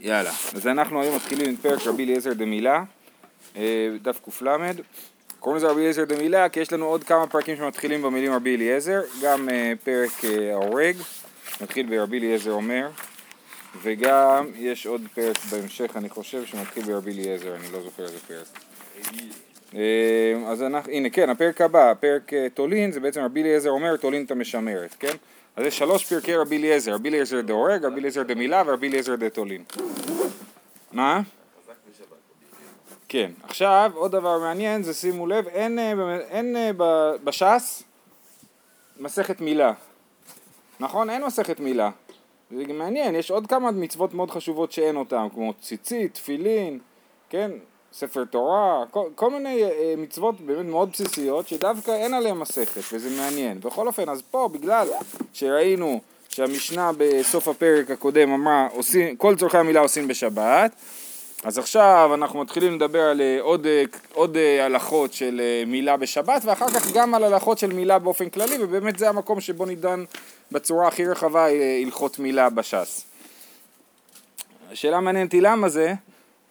יאללה, אז אנחנו היום מתחילים עם פרק רבי אליעזר דמילה, אה, דף קל. קוראים לזה רבי אליעזר דמילה כי יש לנו עוד כמה פרקים שמתחילים במילים רבי אליעזר, גם אה, פרק ההורג, מתחיל ברבי אליעזר אומר, וגם יש עוד פרק בהמשך, אני חושב, שמתחיל ברבי אליעזר, אני לא זוכר איזה פרק. אז אנחנו, הנה כן, הפרק הבא, פרק תולין, זה בעצם רבי אליעזר אומר תולין את המשמרת, כן? אז יש שלוש פרקי רבי אליעזר, רבי אליעזר דהורג, רבי אליעזר דמילה ורבי אליעזר דתולין. מה? כן, עכשיו עוד דבר מעניין זה שימו לב, אין, אין אין בש"ס מסכת מילה, נכון? אין מסכת מילה. זה מעניין, יש עוד כמה מצוות מאוד חשובות שאין אותן, כמו ציצית, תפילין, כן? ספר תורה, כל, כל מיני אה, מצוות באמת מאוד בסיסיות שדווקא אין עליהן מסכת וזה מעניין. בכל אופן, אז פה בגלל שראינו שהמשנה בסוף הפרק הקודם אמרה עושים, כל צורכי המילה עושים בשבת אז עכשיו אנחנו מתחילים לדבר על אה, עוד, אה, עוד הלכות של מילה בשבת ואחר כך גם על הלכות של מילה באופן כללי ובאמת זה המקום שבו נידון בצורה הכי רחבה הלכות מילה בש"ס. השאלה מעניינת היא למה זה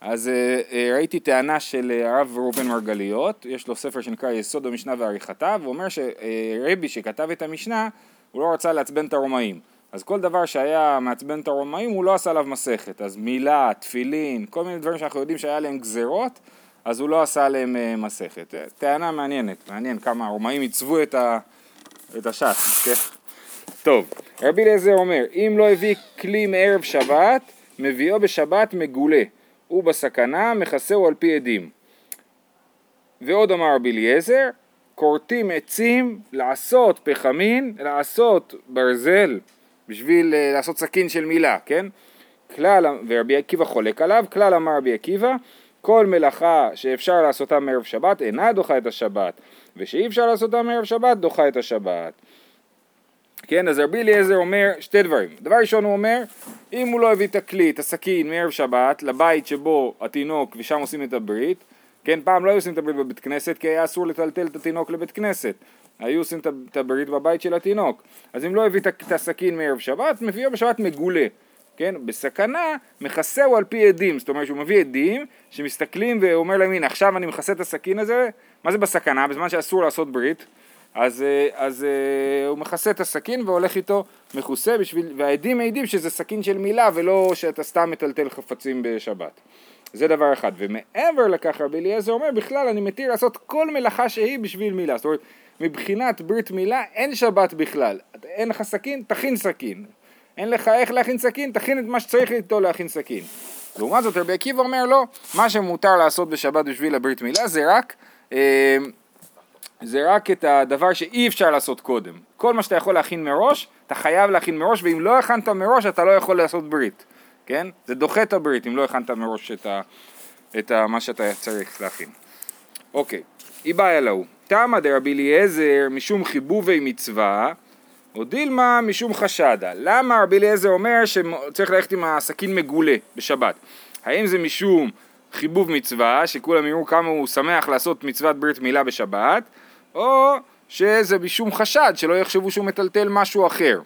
אז אה, אה, ראיתי טענה של אה, הרב ראובן מרגליות, יש לו ספר שנקרא יסוד המשנה ועריכתה, והוא אומר שרבי שכתב את המשנה, הוא לא רצה לעצבן את הרומאים. אז כל דבר שהיה מעצבן את הרומאים הוא לא עשה עליו מסכת. אז מילה, תפילין, כל מיני דברים שאנחנו יודעים שהיה להם גזרות, אז הוא לא עשה עליהם מסכת. טענה מעניינת, מעניין כמה הרומאים עיצבו את, ה... את הש"ס, כן? טוב, רבי אליעזר אומר, אם לא הביא כלי מערב שבת, מביאו בשבת מגולה. הוא בסכנה, מכסהו על פי עדים. ועוד אמר רבי אליעזר, כורתים עצים לעשות פחמין, לעשות ברזל, בשביל uh, לעשות סכין של מילה, כן? כלל, ורבי עקיבא חולק עליו, כלל אמר רבי עקיבא, כל מלאכה שאפשר לעשותה מערב שבת אינה דוחה את השבת, ושאי אפשר לעשותה מערב שבת דוחה את השבת. כן, אז רבי אליעזר אומר שתי דברים. דבר ראשון הוא אומר, אם הוא לא הביא את הכלי, את הסכין מערב שבת, לבית שבו התינוק ושם עושים את הברית, כן, פעם לא היו עושים את הברית בבית כנסת כי היה אסור לטלטל את התינוק לבית כנסת. היו עושים את הברית בבית של התינוק. אז אם לא הביא את הסכין מערב שבת, מביאו בשבת מגולה. כן, בסכנה מכסהו על פי עדים, זאת אומרת שהוא מביא עדים שמסתכלים ואומר להם הנה עכשיו אני מכסה את הסכין הזה, מה זה בסכנה? בזמן שאסור לעשות ברית, אז, אה, אז אה, הוא מכסה את הסכין והולך איתו מכוסה בשביל, והעדים מעידים שזה סכין של מילה ולא שאתה סתם מטלטל חפצים בשבת. זה דבר אחד. ומעבר לכך רבי אליעזר אומר בכלל אני מתיר לעשות כל מלאכה שהיא בשביל מילה. זאת אומרת מבחינת ברית מילה אין שבת בכלל. אין לך סכין, תכין סכין. אין לך איך להכין סכין, תכין את מה שצריך איתו להכין סכין. לעומת זאת רבי עקיבא אומר לא, מה שמותר לעשות בשבת בשביל הברית מילה זה רק אה, זה רק את הדבר שאי אפשר לעשות קודם. כל מה שאתה יכול להכין מראש, אתה חייב להכין מראש, ואם לא הכנת מראש, אתה לא יכול לעשות ברית, כן? זה דוחה את הברית אם לא הכנת מראש את, ה, את ה, מה שאתה צריך להכין. אוקיי, איבאי אלוהו. תמא דרבי אליעזר משום חיבובי מצווה, או דילמה משום חשדה. למה רבי אליעזר אומר שצריך ללכת עם הסכין מגולה בשבת? האם זה משום חיבוב מצווה, שכולם יראו כמה הוא שמח לעשות מצוות ברית מילה בשבת, או שזה משום חשד, שלא יחשבו שהוא מטלטל משהו אחר.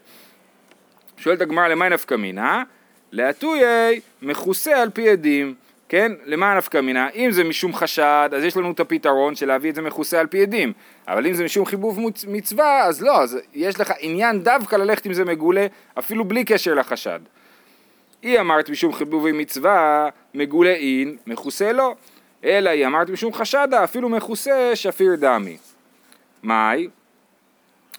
שואלת הגמרא למאי נפקא מינה? להטויי מכוסה על פי עדים, כן? למה נפקא מינה? אם זה משום חשד, אז יש לנו את הפתרון של להביא את זה מכוסה על פי עדים, אבל אם זה משום חיבוב מצווה, אז לא, אז יש לך עניין דווקא ללכת עם זה מגולה, אפילו בלי קשר לחשד. היא אמרת משום חיבובי מצווה, מגולה אין, מכוסה לא, אלא היא אמרת משום חשדה, אפילו מכוסה שפיר דמי. מאי?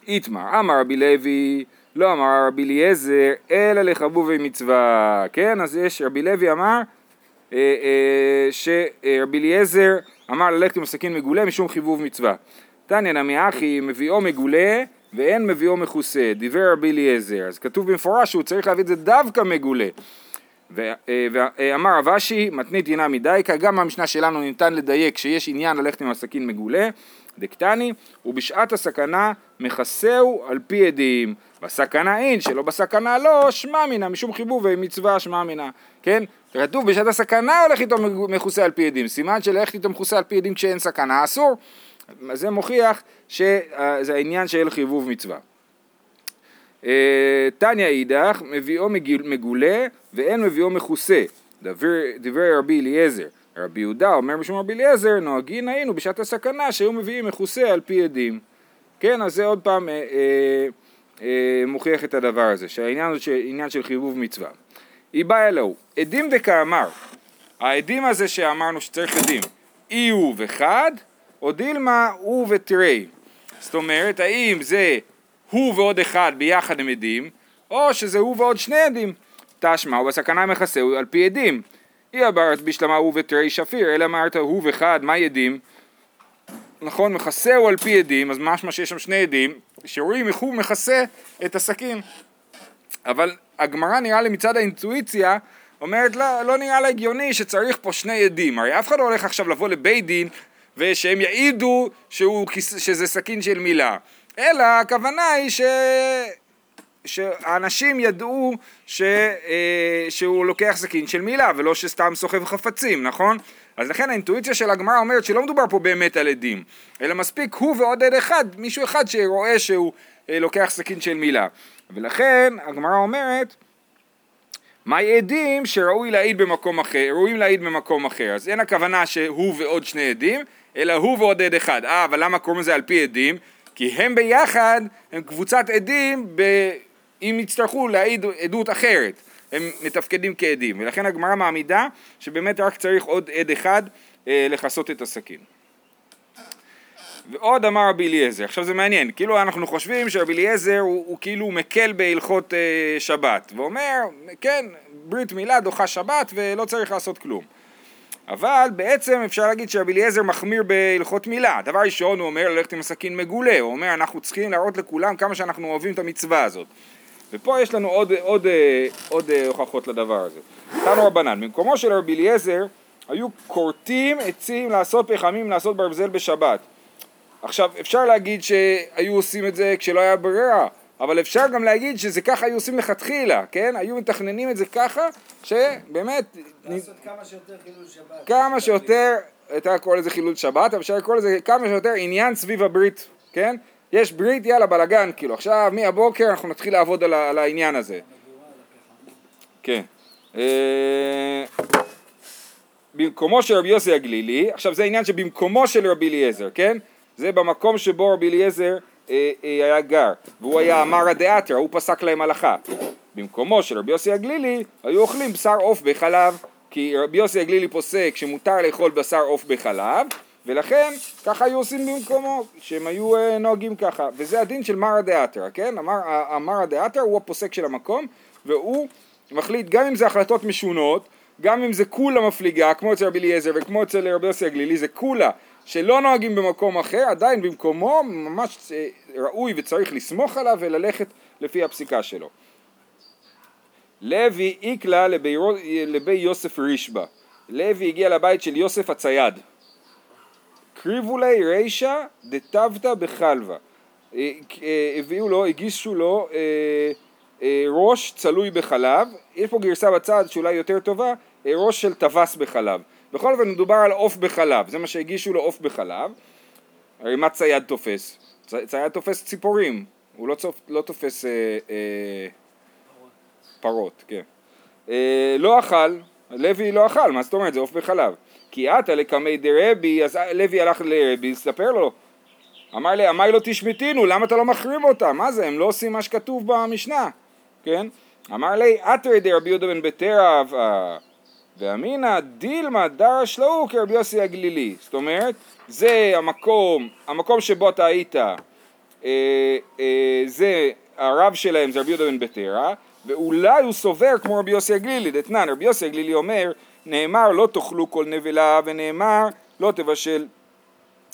איתמר, אמר רבי לוי, לא אמר רבי אליעזר, אלא לחבובי מצווה, כן? אז יש, רבי לוי אמר אה, אה, שרבי אליעזר אמר ללכת עם הסכין מגולה משום חיבוב מצווה. תניא נמי אחי מביאו מגולה ואין מביאו מכוסה, דיבר רבי אליעזר, אז כתוב במפורש שהוא צריך להביא את זה דווקא מגולה. ואמר רב אשי, מתנית דינה מדייקה, גם במשנה שלנו ניתן לדייק שיש עניין ללכת עם הסכין מגולה, דקטני, ובשעת הסכנה מכסהו על פי עדים. בסכנה אין, שלא בסכנה לא, שמע מינה, משום חיבוב ומצווה שמע מינה, כן? כתוב בשעת הסכנה הולך איתו מכוסה על פי עדים, סימן שללכת איתו מכוסה על פי עדים כשאין סכנה אסור, זה מוכיח שזה העניין של חיבוב מצווה. אה, תניא אידך, מביאו מגולה ואין מביאו מכוסה. דבר, דברי רבי אליעזר. רבי יהודה אומר בשם רבי אליעזר, נוהגין היינו בשעת הסכנה שהיו מביאים מכוסה על פי עדים. כן, אז זה עוד פעם אה, אה, אה, מוכיח את הדבר הזה, שהעניין הוא עניין של חיבוב מצווה. היא באה אלוהו, עדים דקאמר, העדים הזה שאמרנו שצריך עדים, אי הוא וחד, או דילמה הוא ותרי. זאת אומרת, האם זה הוא ועוד אחד ביחד הם עדים, או שזה הוא ועוד שני עדים. תשמע, הוא בסכנה מכסה על פי עדים. אי אמרת בשלמה הוא ותרי שפיר, אלא אמרת הוא וחד, מה עדים? נכון, מכסה הוא על פי עדים, אז משמע שיש שם שני עדים, שרואים איך הוא מכסה את הסכין. אבל הגמרא נראה לי מצד האינטואיציה אומרת לא, לא נראה לה הגיוני שצריך פה שני עדים, הרי אף אחד לא הולך עכשיו לבוא לבית דין ושהם יעידו שהוא, שזה סכין של מילה, אלא הכוונה היא ש... שהאנשים ידעו ש, אה, שהוא לוקח סכין של מילה ולא שסתם סוחב חפצים, נכון? אז לכן האינטואיציה של הגמרא אומרת שלא מדובר פה באמת על עדים, אלא מספיק הוא ועוד עד אחד, מישהו אחד שרואה שהוא אה, לוקח סכין של מילה. ולכן הגמרא אומרת מהי עדים שראוי להעיד במקום אחר, ראויים להעיד במקום אחר. אז אין הכוונה שהוא ועוד שני עדים, אלא הוא ועוד עד אחד. אה, אבל למה קוראים לזה על פי עדים? כי הם ביחד, הם קבוצת עדים, ב... אם יצטרכו להעיד עדות אחרת. הם מתפקדים כעדים, ולכן הגמרא מעמידה שבאמת רק צריך עוד עד אחד אה, לכסות את הסכין. ועוד אמר רבי אליעזר, עכשיו זה מעניין, כאילו אנחנו חושבים שרבי אליעזר הוא, הוא כאילו מקל בהלכות אה, שבת, ואומר, כן, ברית מילה דוחה שבת ולא צריך לעשות כלום. אבל בעצם אפשר להגיד שרבי אליעזר מחמיר בהלכות מילה. דבר ראשון הוא אומר ללכת עם הסכין מגולה, הוא אומר אנחנו צריכים להראות לכולם כמה שאנחנו אוהבים את המצווה הזאת. ופה יש לנו עוד, עוד, עוד, עוד הוכחות לדבר הזה. תנו רבנן, במקומו של רבי אליעזר היו כורתים עצים לעשות פחמים לעשות ברזל בשבת. עכשיו אפשר להגיד שהיו עושים את זה כשלא היה ברירה, אבל אפשר גם להגיד שזה ככה היו עושים לכתחילה, כן? היו מתכננים את זה ככה, שבאמת... לעשות כמה שיותר חילול שבת. כמה שיותר, אפשר לקרוא לזה חילול שבת, אבל אפשר לקרוא לזה כמה שיותר עניין סביב הברית, כן? יש ברית, יאללה, בלאגן, כאילו, עכשיו מהבוקר אנחנו נתחיל לעבוד על, על העניין הזה. כן. אה, במקומו של רבי יוסי הגלילי, עכשיו זה עניין שבמקומו של רבי אליעזר, כן? זה במקום שבו רבי אליעזר אה, אה, היה גר, והוא היה אמרא דאתרא, הוא פסק להם הלכה. במקומו של רבי יוסי הגלילי היו אוכלים בשר עוף בחלב, כי רבי יוסי הגלילי פוסק שמותר לאכול בשר עוף בחלב, ולכן ככה היו עושים במקומו, שהם היו אה, נוהגים ככה, וזה הדין של מרא דאתרא, כן? המרא דאתרא הוא הפוסק של המקום, והוא מחליט גם אם זה החלטות משונות, גם אם זה כולה מפליגה, כמו אצל רבי אליעזר וכמו אצל רבי יוסי הגלילי, זה כולה שלא נוהגים במקום אחר, עדיין במקומו ממש אה, ראוי וצריך לסמוך עליו וללכת לפי הפסיקה שלו. לוי איקלה לבי יוסף רישבא. לוי הגיע לבית של יוסף הצייד. קריבו לי רישא דתבתא בחלבה. אה, אה, הביאו לו, הגישו לו ראש צלוי בחלב, יש פה גרסה בצד שאולי יותר טובה, ראש של טווס בחלב. בכל אופן מדובר על עוף בחלב, זה מה שהגישו לו עוף בחלב, הרי מה צייד תופס? צייד תופס ציפורים, הוא לא, צופ, לא תופס אה, אה, פרות, כן. אה, לא אכל, לוי לא אכל, מה זאת אומרת? זה עוף בחלב. כי עתה לקמי דרבי, אז לוי הלך לרבי, ספר לו. אמר לי, אמר לו תשמטינו, למה אתה לא מחרים אותם? מה זה, הם לא עושים מה שכתוב במשנה, כן? אמר לי, עתרי דרבי יהודה בן בטרה ואמינא דילמה דרש להו כרבי יוסי הגלילי. זאת אומרת, זה המקום, המקום שבו אתה היית, אה, אה, זה הרב שלהם זה רבי יהודה בן בטרה, ואולי הוא סובר כמו רבי יוסי הגלילי, דתנן, רבי יוסי הגלילי אומר, נאמר לא תאכלו כל נבלה, ונאמר לא תבשל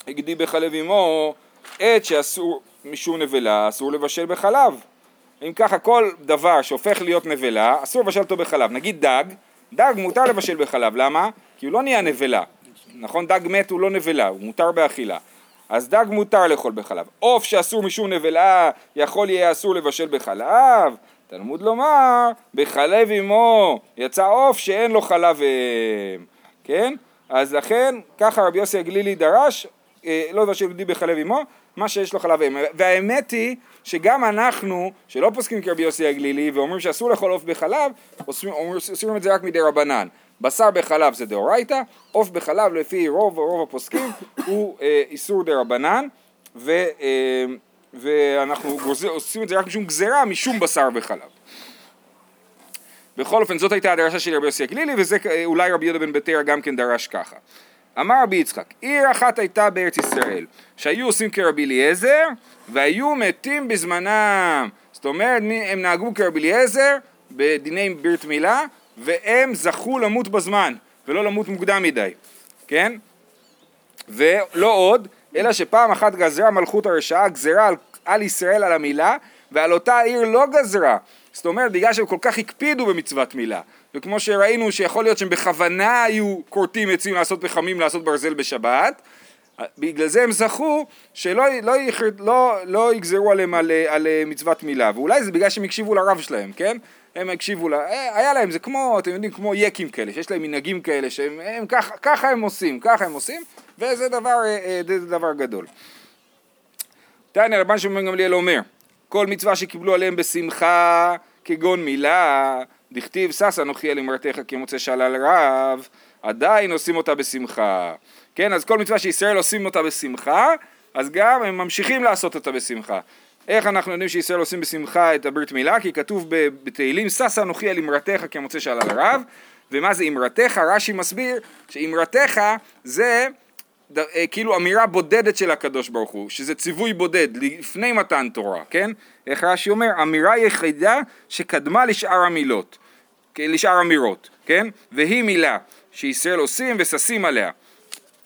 הגדי בחלב אמו, עת שאסור משום נבלה, אסור לבשל בחלב. אם ככה כל דבר שהופך להיות נבלה, אסור לבשל אותו בחלב. נגיד דג, דג מותר לבשל בחלב, למה? כי הוא לא נהיה נבלה, נכון? דג מת הוא לא נבלה, הוא מותר באכילה. אז דג מותר לאכול בחלב. עוף שאסור משום נבלה, יכול יהיה אסור לבשל בחלב. תלמוד לומר, בחלב אמו יצא עוף שאין לו חלב אם, כן? אז לכן, ככה רבי יוסי הגלילי דרש, אה, לא לבשל יהודי בחלב אמו, מה שיש לו חלב אם. והאמת היא שגם אנחנו, שלא פוסקים כרבי יוסי הגלילי ואומרים שאסור לאכול עוף בחלב, עושים את זה רק מדי רבנן. בשר בחלב זה דאורייתא, עוף בחלב לפי רוב רוב הפוסקים הוא אה, איסור דה רבנן, ו, אה, ואנחנו גוזר, עושים את זה רק משום גזירה משום בשר וחלב. בכל אופן זאת הייתה הדרשה של רבי יוסי הגלילי וזה אולי רבי יהודה בן בתרא גם כן דרש ככה. אמר רבי יצחק, עיר אחת הייתה בארץ ישראל, שהיו עושים כרבי אליעזר והיו מתים בזמנם. זאת אומרת, הם נהגו כרבי אליעזר בדיני ברית מילה, והם זכו למות בזמן, ולא למות מוקדם מדי, כן? ולא עוד, אלא שפעם אחת גזרה מלכות הרשעה, גזרה על, על ישראל על המילה, ועל אותה עיר לא גזרה. זאת אומרת, בגלל שהם כל כך הקפידו במצוות מילה, וכמו שראינו שיכול להיות שהם בכוונה היו כורתים עצים לעשות פחמים לעשות ברזל בשבת, בגלל זה הם זכו שלא לא, לא, לא יגזרו עליהם על, על מצוות מילה, ואולי זה בגלל שהם הקשיבו לרב שלהם, כן? הם הקשיבו לה, אה, היה להם, זה כמו, אתם יודעים, כמו יקים כאלה, שיש להם מנהגים כאלה, שהם, הם, ככה, ככה הם עושים, ככה הם עושים, וזה דבר, אה, אה, זה דבר גדול. תניא רבן שמעון גמליאל אומר, כל מצווה שקיבלו עליהם בשמחה, כגון מילה, דכתיב שש אנוכי על אמרתך כמוצא שלל רב, עדיין עושים אותה בשמחה. כן, אז כל מצווה שישראל עושים אותה בשמחה, אז גם הם ממשיכים לעשות אותה בשמחה. איך אנחנו יודעים שישראל עושים בשמחה את הברית מילה? כי כתוב בתהילים, שש אנוכי על אמרתך כמוצא שלל רב, ומה זה אמרתך? רש"י מסביר שאמרתך זה כאילו אמירה בודדת של הקדוש ברוך הוא, שזה ציווי בודד, לפני מתן תורה, כן? איך רש"י אומר? אמירה יחידה שקדמה לשאר המילות, לשאר אמירות, כן? והיא מילה שישראל עושים וששים עליה.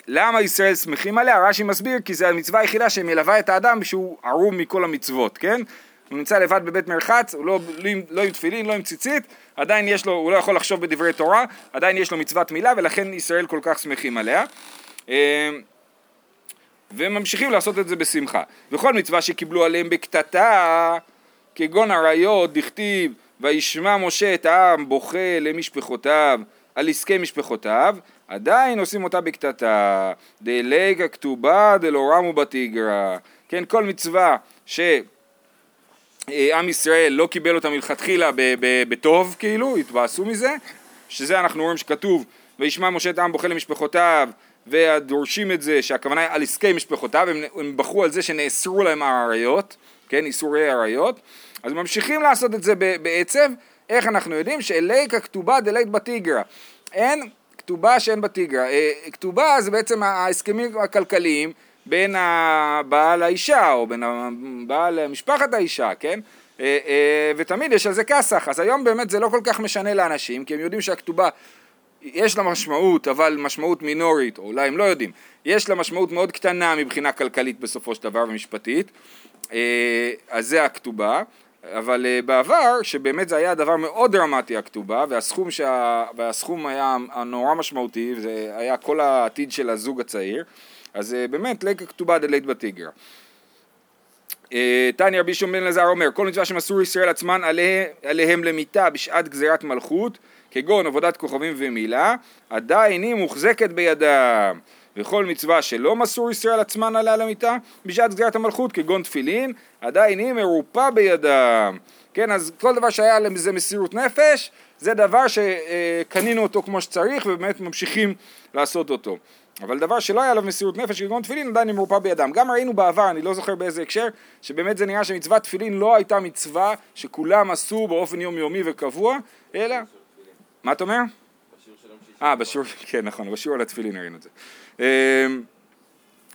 למה ישראל שמחים עליה? רש"י מסביר כי זה המצווה היחידה שמלווה את האדם שהוא ערום מכל המצוות, כן? הוא נמצא לבד בבית מרחץ, הוא לא, לא, לא עם תפילין, לא עם ציצית, עדיין יש לו, הוא לא יכול לחשוב בדברי תורה, עדיין יש לו מצוות מילה ולכן ישראל כל כך שמחים עליה. אמ, וממשיכים לעשות את זה בשמחה. וכל מצווה שקיבלו עליהם בקטטה, כגון עריות, דכתיב, וישמע משה את העם בוכה למשפחותיו, על עסקי משפחותיו, עדיין עושים אותה בקטטה, דלגה כתובה דלא רמו בתיגרא, כן, כל מצווה שעם ישראל לא קיבל אותה מלכתחילה בטוב, כאילו, התבאסו מזה, שזה אנחנו רואים שכתוב, וישמע משה את העם בוכה למשפחותיו, ודורשים את זה שהכוונה היא על עסקי משפחותיו, הם, הם בחרו על זה שנאסרו להם האריות, כן, איסורי האריות, אז ממשיכים לעשות את זה בעצב, איך אנחנו יודעים? שאליקה כתובה דלית בתיגרא, אין כתובה שאין בה תיגרא. אה, כתובה זה בעצם ההסכמים הכלכליים בין הבעל לאישה, או בין הבעל למשפחת האישה, כן? אה, אה, ותמיד יש על זה כסח. אז היום באמת זה לא כל כך משנה לאנשים, כי הם יודעים שהכתובה יש לה משמעות, אבל משמעות מינורית, או אולי הם לא יודעים, יש לה משמעות מאוד קטנה מבחינה כלכלית בסופו של דבר ומשפטית, אז זה הכתובה. אבל uh, בעבר, שבאמת זה היה דבר מאוד דרמטי הכתובה, והסכום, שה... והסכום היה נורא משמעותי, וזה היה כל העתיד של הזוג הצעיר, אז uh, באמת ליקה כתובה דלית בתיגרא. תניא רבי שמעון בן אלעזר אומר, כל מצווה שמסור ישראל עצמן עליה, עליהם למיתה בשעת גזירת מלכות, כגון עבודת כוכבים ומילה, עדיין היא מוחזקת בידם. וכל מצווה שלא מסור ישראל עצמן עליה למיתה בשעת גזירת המלכות כגון תפילין עדיין היא מרופה בידם. כן אז כל דבר שהיה לזה מסירות נפש זה דבר שקנינו אותו כמו שצריך ובאמת ממשיכים לעשות אותו. אבל דבר שלא היה עליו מסירות נפש כגון תפילין עדיין היא מרופה בידם. גם ראינו בעבר אני לא זוכר באיזה הקשר שבאמת זה נראה שמצוות תפילין לא הייתה מצווה שכולם עשו באופן יומיומי וקבוע אלא מה אתה אומר? אה, בשיעור, כן נכון, בשיעור על התפילין ראינו את זה. אמ,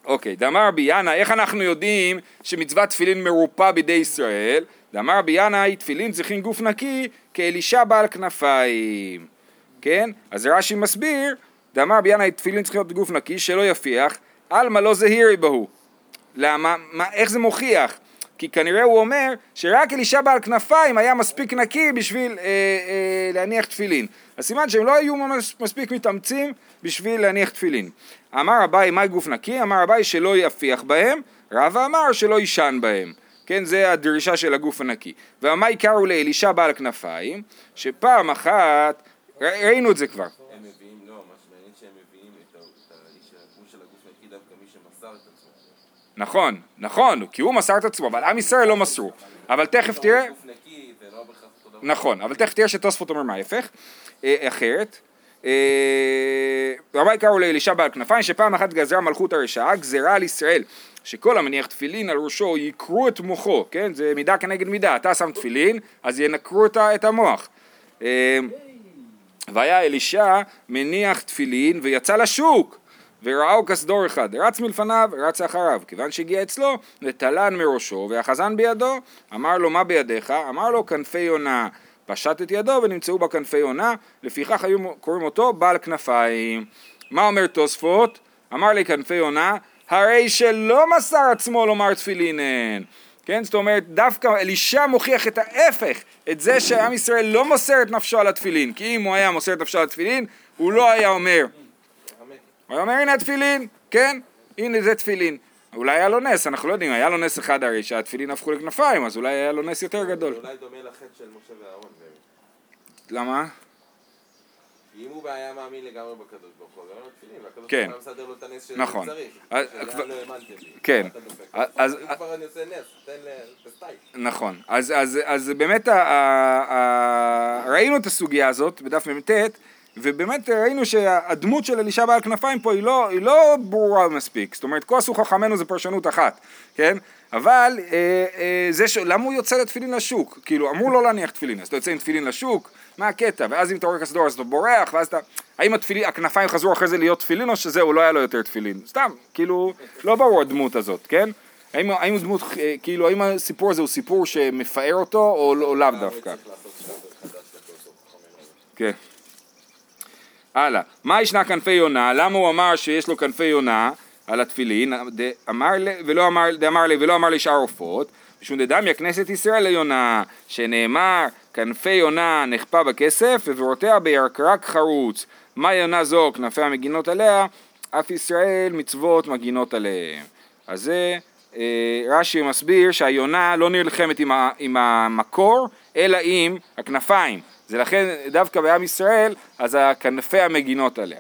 אוקיי, דאמר רבי ינא, איך אנחנו יודעים שמצוות תפילין מרופה בידי ישראל? דאמר רבי ינא, תפילין צריכים גוף נקי כאלישע בעל כנפיים. כן? אז רש"י מסביר, דאמר רבי ינא, תפילין צריכים להיות גוף נקי שלא יפיח, עלמא לא זהירי בהו. למה? מה, איך זה מוכיח? כי כנראה הוא אומר שרק אלישע בעל כנפיים היה מספיק נקי בשביל אה, אה, להניח תפילין. אז סימן שהם לא היו ממש מספיק מתאמצים בשביל להניח תפילין. אמר אביי מה גוף נקי? אמר אביי שלא יפיח בהם, רבא אמר שלא יישן בהם. כן, זה הדרישה של הגוף הנקי. ואמה עיקרו לאלישע בעל כנפיים, שפעם אחת, ראינו את זה כבר. נכון, נכון, כי הוא מסר את עצמו, אבל עם ישראל לא מסרו. אבל תכף תראה... לא נכון, אבל תכף תראה שתוספות אומר מה ההפך, אה, אחרת. רבי קראו לאלישע בעל כנפיים שפעם אחת גזרה מלכות הרשעה גזרה על ישראל שכל המניח תפילין על ראשו יקרו את מוחו, כן? זה מידה כנגד מידה, אתה שם תפילין אז ינקרו את המוח. אה, והיה אלישע מניח תפילין ויצא לשוק וראהו כסדור אחד, רץ מלפניו, רץ אחריו, כיוון שהגיע אצלו, ותלן מראשו, והחזן בידו, אמר לו מה בידיך? אמר לו כנפי יונה, פשט את ידו ונמצאו בה כנפי יונה, לפיכך היו קוראים אותו בעל כנפיים. מה אומר תוספות? אמר לי כנפי יונה, הרי שלא מסר עצמו לומר תפילין הן. כן, זאת אומרת, דווקא אלישע מוכיח את ההפך, את זה שעם ישראל לא מוסר את נפשו על התפילין, כי אם הוא היה מוסר את נפשו על התפילין, הוא לא היה אומר, הוא אומר הנה התפילין, כן, הנה זה תפילין. אולי היה לו נס, אנחנו לא יודעים, היה לו נס אחד הרי שהתפילין הפכו לכנפיים, אז אולי היה לו נס יותר גדול. אולי דומה לחטא של משה ואהרון באמת. למה? אם הוא היה מאמין לגמרי בקדוש ברוך הוא, אז היה לו תפילין, והקדוש כן. ברוך הוא היה מסדר לו את הנס נכון. צריך. שזה היה לא האמנתם לי. כן. אז- אם כבר אני עושה נס, תן ל... תסתייק. נכון, אז, באמת ראינו את הסוגיה הזאת בדף מ"ט ובאמת ראינו שהדמות של אלישע בעל כנפיים פה היא לא, היא לא ברורה מספיק, זאת אומרת כל עשו חכמינו זה פרשנות אחת, כן? אבל אה, אה, זה ש... למה הוא יוצא לתפילין לשוק? כאילו אמרו לא להניח תפילין, אז אתה יוצא עם תפילין לשוק, מה הקטע? ואז אם אתה רואה כסדור אז אתה בורח, ואז אתה... האם התפילין, הכנפיים חזרו אחרי זה להיות תפילין או שזהו, לא היה לו יותר תפילין? סתם, כאילו, לא ברור הדמות הזאת, כן? האם, האם דמות, אה, כאילו, האם הסיפור הזה הוא סיפור שמפאר אותו או, או לאו דווקא? כן. הלאה, מה ישנה כנפי יונה? למה הוא אמר שיש לו כנפי יונה על התפילין? ד- אמר לי ולא אמר, דאמר לי ולא אמר לי שאר עופות, משום דדמיה כנסת ישראל ליונה, שנאמר כנפי יונה נחפה בכסף ובורותיה בירקרק חרוץ. מה יונה זו כנפיה מגינות עליה, אף ישראל מצוות מגינות עליהם. אז זה אה, רש"י מסביר שהיונה לא נלחמת עם המקור, אלא עם הכנפיים. זה לכן דווקא בעם ישראל, אז הכנפי המגינות עליה.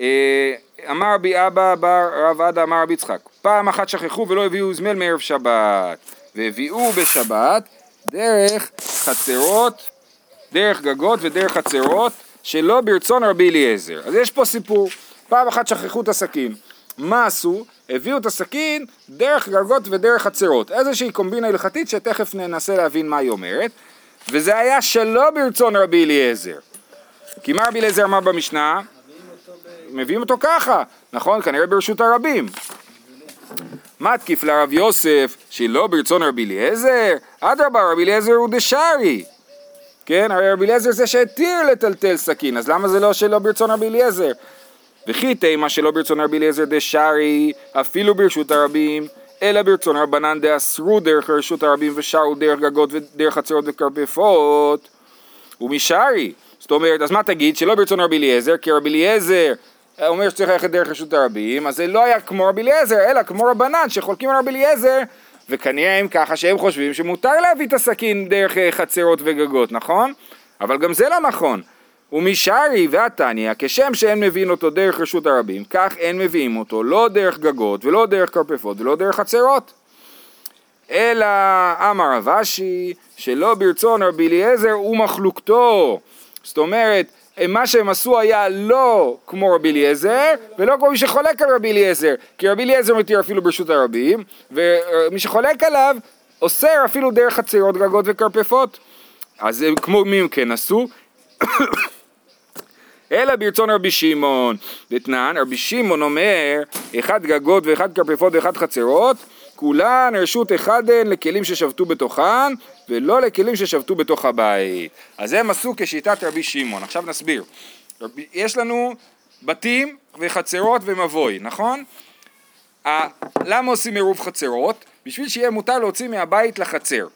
אה, אמר רבי אבא בר רב עדה אמר רבי יצחק, פעם אחת שכחו ולא הביאו זמל מערב שבת, והביאו בשבת דרך חצרות, דרך גגות ודרך חצרות, שלא ברצון רבי אליעזר. אז יש פה סיפור, פעם אחת שכחו את הסכין. מה עשו? הביאו את הסכין דרך גגות ודרך חצרות. איזושהי קומבינה הלכתית שתכף ננסה להבין מה היא אומרת. וזה היה שלא ברצון רבי אליעזר. כי מה רבי אליעזר אמר במשנה? מביאים אותו ככה, נכון? כנראה ברשות הרבים. מתקיף לרב יוסף שלא ברצון רבי אליעזר? אדרבה רבי אליעזר הוא דשארי. כן, הרי רבי אליעזר זה שהתיר לטלטל סכין, אז למה זה לא שלא ברצון רבי אליעזר? וכי תימה שלא ברצון רבי אליעזר דשארי, אפילו ברשות הרבים, אלא ברצון רבנן דאסרו דרך רשות הרבים ושרו דרך גגות ודרך חצרות וכרפפות, ומשארי. זאת אומרת, אז מה תגיד? שלא ברצון רבי אליעזר, כי רבי אליעזר אומר שצריך ללכת דרך רשות הרבים, אז זה לא היה כמו רבי אליעזר, אלא כמו רבנן שחולקים על רבי אליעזר, וכנראה הם ככה שהם חושבים שמותר להביא את הסכין דרך אה, חצרות וגגות, נכון? אבל גם זה לא נכון. ומשארי והתניא, כשם שאין מביאים אותו דרך רשות הרבים, כך אין מביאים אותו לא דרך גגות ולא דרך כרפפות ולא דרך חצרות. אלא אמר רב שלא ברצון רבי אליעזר ומחלוקתו. זאת אומרת, מה שהם עשו היה לא כמו רבי אליעזר, ולא כמו מי שחולק על רבי אליעזר, כי רבי אליעזר מתיר אפילו ברשות הרבים, ומי שחולק עליו אוסר אפילו דרך חצרות, גגות וכרפפות. אז הם כמו מי הם כן עשו? אלא ברצון רבי שמעון, דתנן, רבי שמעון אומר, אחד גגות ואחד כרפפות ואחד חצרות, כולן רשות אחד הן לכלים ששבתו בתוכן, ולא לכלים ששבתו בתוך הבית. אז הם עשו כשיטת רבי שמעון. עכשיו נסביר. יש לנו בתים וחצרות ומבוי, נכון? ה, למה עושים עירוב חצרות? בשביל שיהיה מותר להוציא מהבית לחצר.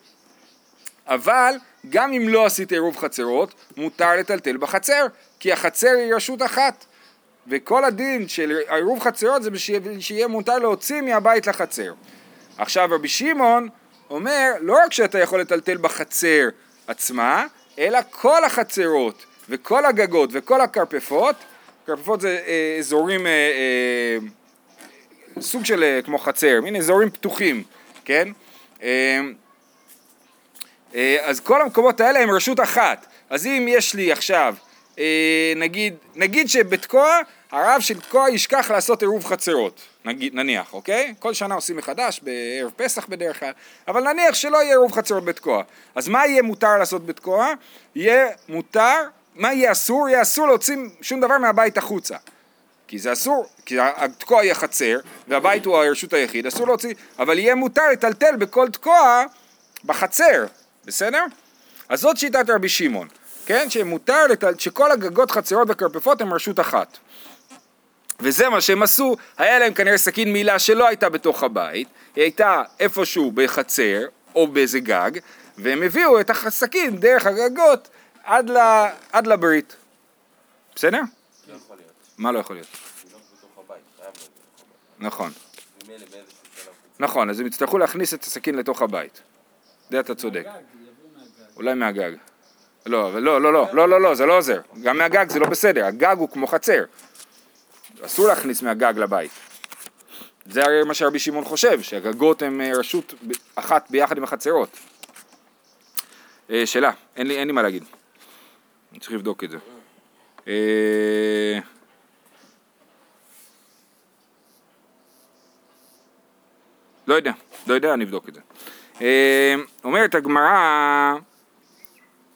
אבל גם אם לא עשית עירוב חצרות, מותר לטלטל בחצר, כי החצר היא רשות אחת. וכל הדין של עירוב חצרות זה שיהיה מותר להוציא מהבית לחצר. עכשיו רבי שמעון אומר, לא רק שאתה יכול לטלטל בחצר עצמה, אלא כל החצרות וכל הגגות וכל הכרפפות, כרפפות זה אה, אזורים, אה, אה, סוג של אה, כמו חצר, מין אזורים פתוחים, כן? אה, אז כל המקומות האלה הם רשות אחת. אז אם יש לי עכשיו אה, נגיד, נגיד שבתקוע, הרב של תקוע ישכח לעשות עירוב חצרות, נגיד, נניח, אוקיי? כל שנה עושים מחדש, בערב פסח בדרך כלל, אבל נניח שלא יהיה עירוב חצרות בתקוע. אז מה יהיה מותר לעשות בתקוע? יהיה מותר, מה יהיה אסור? יהיה אסור להוציא שום דבר מהבית החוצה. כי זה אסור, כי התקוע יהיה חצר, והבית הוא הרשות היחיד, אסור להוציא, אבל יהיה מותר לטלטל בכל תקוע בחצר, בסדר? אז זאת שיטת רבי שמעון, כן? שמותר, לטל... שכל הגגות, חצרות וכרפפות הם רשות אחת. וזה מה שהם עשו, היה להם כנראה סכין מילה שלא הייתה בתוך הבית, היא הייתה איפשהו בחצר או באיזה גג, והם הביאו את הסכין דרך הגגות עד, ל... עד לברית. בסדר? לא יכול להיות. מה לא יכול להיות? נכון. נכון, אז הם יצטרכו להכניס את הסכין לתוך הבית. זה אתה צודק. אולי מהגג. לא, לא, לא, לא, לא, לא, לא, זה לא עוזר. גם מהגג זה לא בסדר, הגג הוא כמו חצר. אסור להכניס מהגג לבית. זה הרי מה שרבי שמעון חושב, שהגגות הם אה, רשות אחת ביחד עם החצרות. אה, שאלה, אין לי, אין לי מה להגיד. אני צריך לבדוק את זה. אה, לא יודע, לא יודע, אני אבדוק את זה. אה, אומרת הגמרא,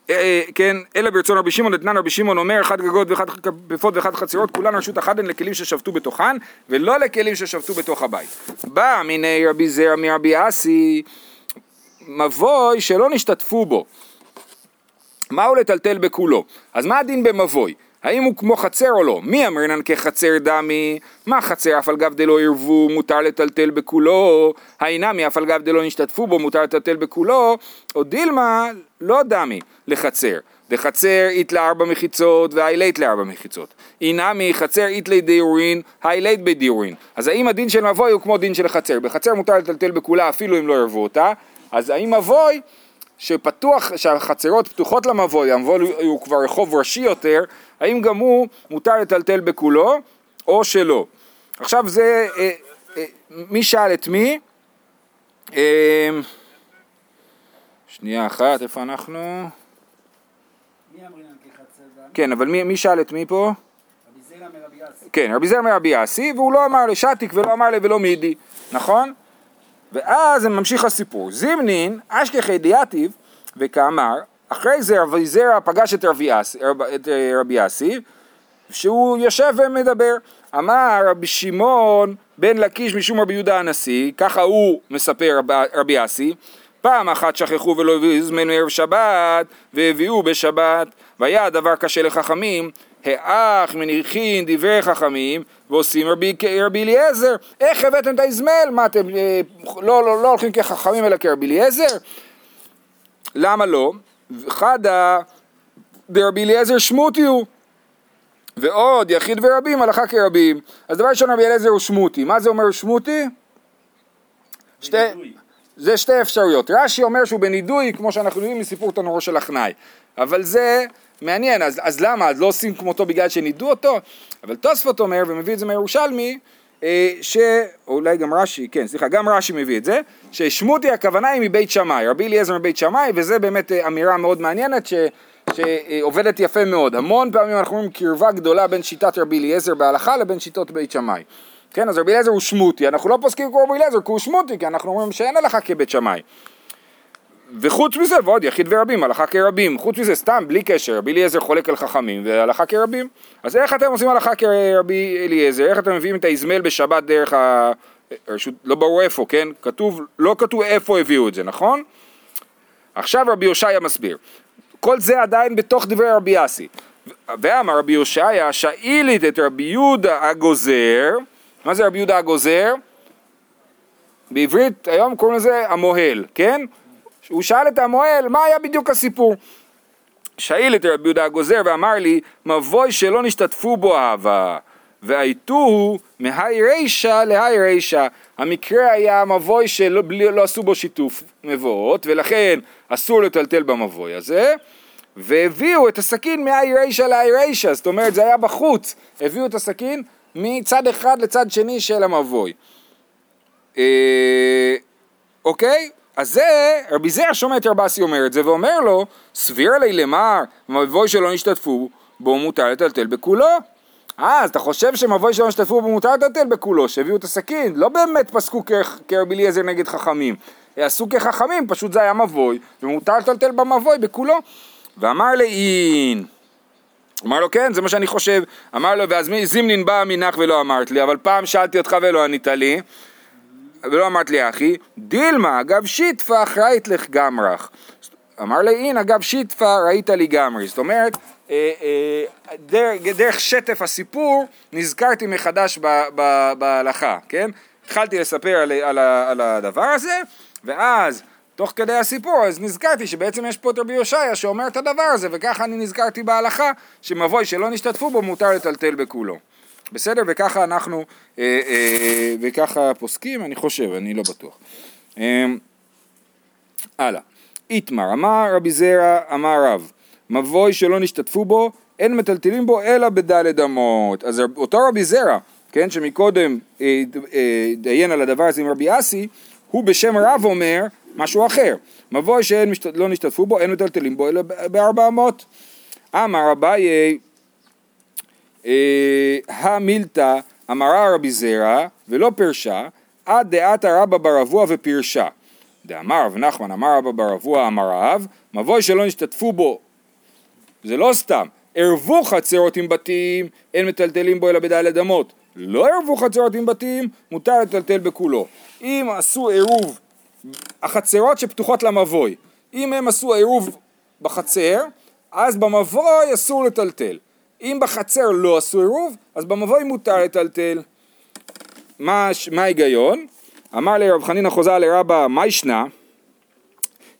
אה, אה, כן, אלא ברצון רבי שמעון, אתנן רבי שמעון אומר, אחד גגות ואחד כפות ואחד חצרות, כולן רשות אחת הן לכלים ששבתו בתוכן, ולא לכלים ששבתו בתוך הבית. בא מיני רבי זרע מרבי אסי, מבוי שלא נשתתפו בו. מהו לטלטל בכולו? אז מה הדין במבוי? האם הוא כמו חצר או לא? מי אמרינן כחצר דמי? מה חצר אף על גב דלא ערבו מותר לטלטל בכולו? האינמי אף על גב דלא נשתתפו בו מותר לטלטל בכולו? או דילמה לא דמי לחצר. דחצר אית לארבע מחיצות והאילית לארבע מחיצות. אינמי חצר אית לדיורין, האילית בדיורין. אז האם הדין של מבוי הוא כמו דין של חצר? בחצר מותר לטלטל בכולה אפילו אם לא ערבו אותה. אז האם מבוי שפתוח, שהחצרות פתוחות למבוי, המבוי הוא כבר רחוב ראשי יותר, האם גם הוא מותר לטלטל בכולו או שלא. עכשיו זה, אה, אה, מי שאל את מי? אה, שנייה אחת, איפה אנחנו? כן, אבל מי, מי שאל את מי פה? רבי זירא מרבי אסי. כן, רבי זר מרבי אסי, והוא לא אמר לשתיק ולא אמר לי ולא מידי, נכון? ואז ממשיך הסיפור. זימנין, אשכחי דיאטיב, וכאמר, אחרי זה רבי זרע פגש את רבי אסי, רב- אה, אסי, שהוא יושב ומדבר. אמר רבי שמעון בן לקיש משום רבי יהודה הנשיא, ככה הוא מספר רב, רבי אסי, פעם אחת שכחו ולא הזמנו ערב שבת, והביאו בשבת, והיה הדבר קשה לחכמים, האח מניחין דברי חכמים, ועושים רבי, רבי אליעזר, איך הבאתם את האזמל? מה אתם אה, לא, לא, לא הולכים כחכמים אלא כרבי אליעזר? למה לא? חדא דרבי אליעזר שמותי הוא ועוד יחיד ורבים הלכה כרבים אז דבר ראשון רבי אליעזר הוא שמותי מה זה אומר שמותי? שתי. זה שתי אפשרויות רש"י אומר שהוא בנידוי כמו שאנחנו יודעים מסיפור תנורו של אחנאי אבל זה מעניין אז, אז למה אז לא עושים כמותו בגלל שנידו אותו אבל תוספות אומר ומביא את זה מהירושלמי אה, ש... או אולי גם רש"י, כן, סליחה, גם רש"י מביא את זה, ששמותי הכוונה היא מבית שמאי, רבי אליעזר מבית שמאי, וזה באמת אה, אמירה מאוד מעניינת ש... שעובדת יפה מאוד. המון פעמים אנחנו רואים קרבה גדולה בין שיטת רבי אליעזר בהלכה לבין שיטות בית שמאי. כן, אז רבי אליעזר הוא שמותי, אנחנו לא פוסקים כמו רבי אליעזר כי הוא שמותי, כי אנחנו אומרים שאין הלכה כבית שמאי. וחוץ מזה, ועוד יחיד ורבים, הלכה כרבים. חוץ מזה, סתם, בלי קשר, רבי אליעזר חולק על חכמים והלכה כרבים. אז איך אתם עושים הלכה כרבי אליעזר? איך אתם מביאים את האזמל בשבת דרך ה... רשות, לא ברור איפה, כן? כתוב, לא כתוב איפה הביאו את זה, נכון? עכשיו רבי הושעיה מסביר. כל זה עדיין בתוך דברי רבי אסי. ואמר רבי הושעיה, שאילית את רבי יהודה הגוזר, מה זה רבי יהודה הגוזר? בעברית היום קוראים לזה המוהל, כן? הוא שאל את המוהל מה היה בדיוק הסיפור. שאיל את רבי יהודה הגוזר ואמר לי מבוי שלא נשתתפו בו אהבה והייתוהו מהי רישא להי רישא המקרה היה מבוי שלא בלי, לא עשו בו שיתוף מבואות ולכן אסור לטלטל במבוי הזה והביאו את הסכין מהי רישא להי רישא זאת אומרת זה היה בחוץ הביאו את הסכין מצד אחד לצד שני של המבוי אה, אוקיי? אז זה, רבי זר שומע את רבסי אומר את זה ואומר לו, סביר עלי למר, מבוי שלא נשתתפו, בו מותר לטלטל בכולו. אה, אז אתה חושב שמבוי שלא השתתפו בו מותר לטלטל בכולו, שהביאו את הסכין, לא באמת פסקו כרבי אליעזר נגד חכמים, עשו כחכמים, פשוט זה היה מבוי, ומותר לטלטל במבוי בכולו. ואמר לאין, אמר לו כן, זה מה שאני חושב, אמר לו ואז זימנין בא מנך ולא אמרת לי, אבל פעם שאלתי אותך ולא ענית לי, ולא אמרת לי אחי, דילמה אגב שיטפא אחראית לך גמרך. אמר לי, הנה אגב שיטפא ראית לי גמרי. זאת אומרת, אה, אה, דרך, דרך שטף הסיפור נזכרתי מחדש ב, ב, בהלכה, כן? התחלתי לספר על, על, על הדבר הזה, ואז תוך כדי הסיפור אז נזכרתי שבעצם יש פה את רבי יושעיה שאומר את הדבר הזה, וככה אני נזכרתי בהלכה שמבוי שלא נשתתפו בו מותר לטלטל בכולו. בסדר? וככה אנחנו, אה, אה, וככה פוסקים, אני חושב, אני לא בטוח. אה, הלאה. איתמר, אמר רבי זרע, אמר רב, מבוי שלא נשתתפו בו, אין מטלטלים בו אלא בדלת אמות. אז אותו רבי זרע, כן, שמקודם אה, אה, דיין על הדבר הזה עם רבי אסי, הוא בשם רב אומר משהו אחר. מבוי שלא נשתתפו בו, אין מטלטלים בו אלא בארבע אמות. אמר אביי, המילתא אמרה רבי זרע ולא פרשה עד דעת הרבה ברבוע ופרשה. דאמר רב נחמן אמר רבא ברבוע אמר רב מבוי שלא נשתתפו בו. זה לא סתם. ערבו חצרות עם בתים אין מטלטלים בו אלא בדלת אמות. לא ערבו חצרות עם בתים מותר לטלטל בכולו. אם עשו עירוב החצרות שפתוחות למבוי אם הם עשו עירוב בחצר אז במבוי אסור לטלטל אם בחצר לא עשו עירוב אז במבוי מותר לטלטל מה, ההיגיון? אמר לי רב חנינא חוזה לרבא מה ישנה?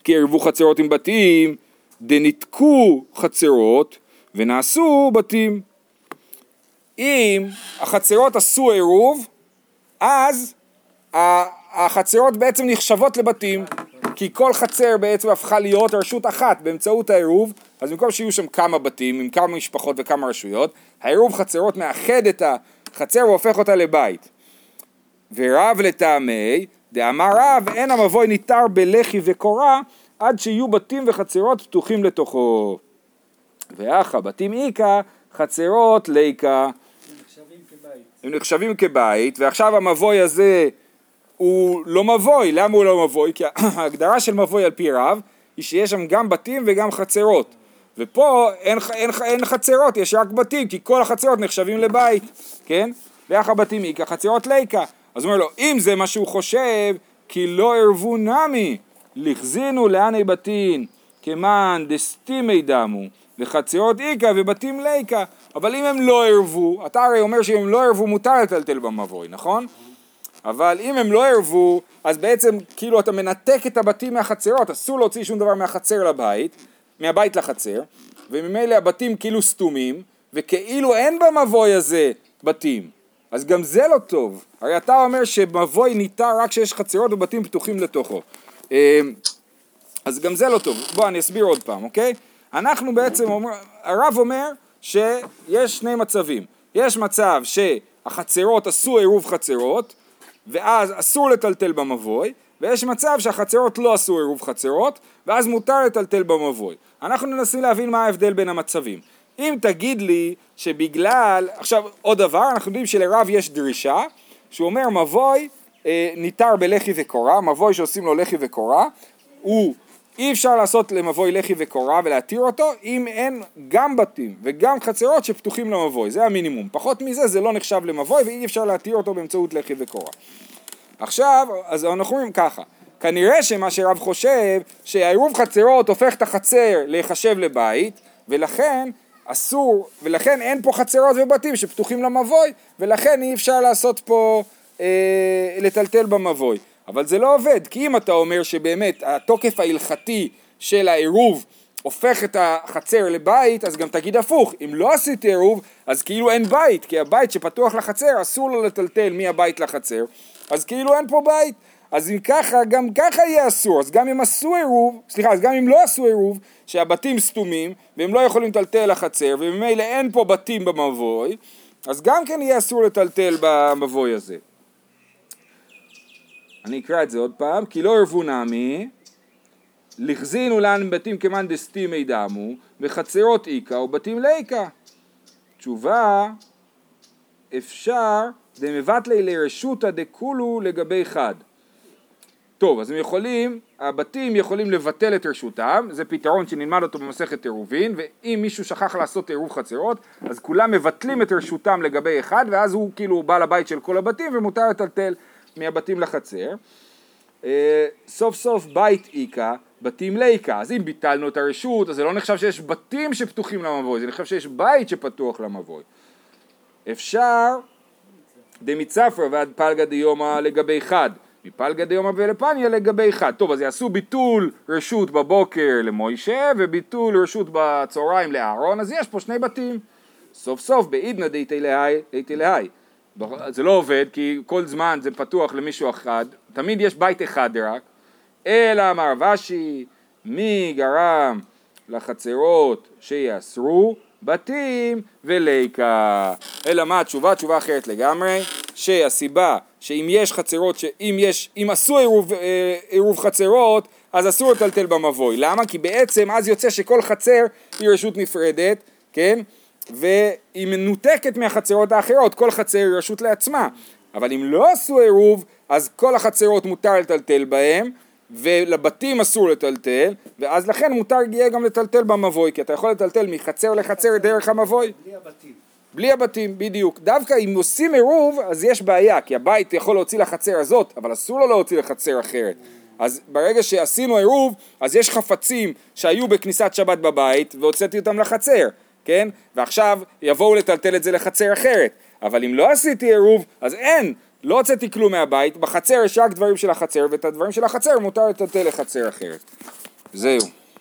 כי ערבו חצרות עם בתים דניתקו חצרות ונעשו בתים אם החצרות עשו עירוב אז החצרות בעצם נחשבות לבתים כי כל חצר בעצם הפכה להיות רשות אחת באמצעות העירוב אז במקום שיהיו שם כמה בתים עם כמה משפחות וכמה רשויות העירוב חצרות מאחד את החצר והופך אותה לבית ורב לטעמי, דאמר רב, אין המבוי ניתר בלחי וקורה עד שיהיו בתים וחצרות פתוחים לתוכו. ואחא בתים איכא, חצרות ליקא. נחשבים כבית. הם נחשבים כבית, ועכשיו המבוי הזה הוא לא מבוי, למה הוא לא מבוי? כי ההגדרה של מבוי על פי רב היא שיש שם גם בתים וגם חצרות. ופה אין, אין, אין חצרות, יש רק בתים, כי כל החצרות נחשבים לבית, כן? ואחא בתים איכא, חצרות ליקא. אז הוא אומר לו, אם זה מה שהוא חושב, כי לא ערבו נמי, לכזינו לעני בתין, כמאן דסתימי דמו, וחצרות איכא ובתים ליקא. אבל אם הם לא ערבו, אתה הרי אומר שאם הם לא ערבו מותר לטלטל במבוי, נכון? אבל אם הם לא ערבו, אז בעצם כאילו אתה מנתק את הבתים מהחצרות, אסור להוציא שום דבר מהחצר לבית, מהבית לחצר, וממילא הבתים כאילו סתומים, וכאילו אין במבוי הזה בתים. אז גם זה לא טוב. הרי אתה אומר שמבוי ניתר רק כשיש חצרות ובתים פתוחים לתוכו. אמ, אז גם זה לא טוב. בוא אני אסביר עוד פעם, אוקיי? אנחנו בעצם אומר, הרב אומר שיש שני מצבים. יש מצב שהחצרות עשו עירוב חצרות, ואז אסור לטלטל במבוי, ויש מצב שהחצרות לא עשו עירוב חצרות, ואז מותר לטלטל במבוי. אנחנו ננסים להבין מה ההבדל בין המצבים. אם תגיד לי שבגלל, עכשיו עוד דבר, אנחנו יודעים שלרב יש דרישה, שהוא אומר מבוי אה, ניתר בלחי וקורה, מבוי שעושים לו לחי וקורה, הוא אי אפשר לעשות למבוי לחי וקורה ולהתיר אותו אם אין גם בתים וגם חצרות שפתוחים למבוי, זה המינימום. פחות מזה זה לא נחשב למבוי ואי אפשר להתיר אותו באמצעות לחי וקורה. עכשיו, אז אנחנו אומרים ככה, כנראה שמה שרב חושב, שהעירוב חצרות הופך את החצר להיחשב לבית, ולכן אסור, ולכן אין פה חצרות ובתים שפתוחים למבוי, ולכן אי אפשר לעשות פה, אה, לטלטל במבוי. אבל זה לא עובד, כי אם אתה אומר שבאמת התוקף ההלכתי של העירוב הופך את החצר לבית, אז גם תגיד הפוך, אם לא עשית עירוב, אז כאילו אין בית, כי הבית שפתוח לחצר אסור לו לטלטל מהבית לחצר, אז כאילו אין פה בית. אז אם ככה, גם ככה יהיה אסור, אז גם אם עשו עירוב, סליחה, אז גם אם לא עשו עירוב, שהבתים סתומים, והם לא יכולים לטלטל לחצר, וממילא אין פה בתים במבוי, אז גם כן יהיה אסור לטלטל במבוי הזה. אני אקרא את זה עוד פעם, כי לא ערבו נמי, לכזינו לנו בתים כמאן דסתימי דמו, וחצרות איכא ובתים ליקא. תשובה, אפשר דמבטלי לרשותא דכולו לגבי חד. טוב, אז הם יכולים, הבתים יכולים לבטל את רשותם, זה פתרון שנלמד אותו במסכת עירובין, ואם מישהו שכח לעשות עירוב חצרות, אז כולם מבטלים את רשותם לגבי אחד, ואז הוא כאילו בעל הבית של כל הבתים, ומותר לטלטל מהבתים לחצר. אה, סוף סוף בית איכה, בתים ליקה, אז אם ביטלנו את הרשות, אז זה לא נחשב שיש בתים שפתוחים למבוי, זה נחשב שיש בית שפתוח למבוי. אפשר דמצפרא ועד פלגא דיומא לגבי חד, מפלגא דיומא ולפניה לגבי חד. טוב, אז יעשו ביטול רשות בבוקר למוישה וביטול רשות בצהריים לאהרון, אז יש פה שני בתים. סוף סוף בעידנא דייתי להי. זה לא עובד כי כל זמן זה פתוח למישהו אחד, תמיד יש בית אחד רק, אלא אמר ושי, מי גרם לחצרות שיאסרו? בתים וליקה. אלא מה התשובה? תשובה אחרת לגמרי, שהסיבה שאם יש חצרות, שאם יש, אם עשו אה, עירוב חצרות, אז אסור לטלטל במבוי. למה? כי בעצם אז יוצא שכל חצר היא רשות נפרדת, כן? והיא מנותקת מהחצרות האחרות, כל חצר היא רשות לעצמה. אבל אם לא עשו עירוב, אז כל החצרות מותר לטלטל בהם, ולבתים אסור לטלטל, ואז לכן מותר יהיה גם לטלטל במבוי, כי אתה יכול לטלטל מחצר לחצר דרך המבוי. בלי הבתים. בלי הבתים, בדיוק. דווקא אם עושים עירוב, אז יש בעיה, כי הבית יכול להוציא לחצר הזאת, אבל אסור לו להוציא לחצר אחרת. אז ברגע שעשינו עירוב, אז יש חפצים שהיו בכניסת שבת בבית, והוצאתי אותם לחצר, כן? ועכשיו יבואו לטלטל את זה לחצר אחרת. אבל אם לא עשיתי עירוב, אז אין, לא הוצאתי כלום מהבית, בחצר יש רק דברים של החצר, ואת הדברים של החצר מותר לטלטל לחצר אחרת. זהו.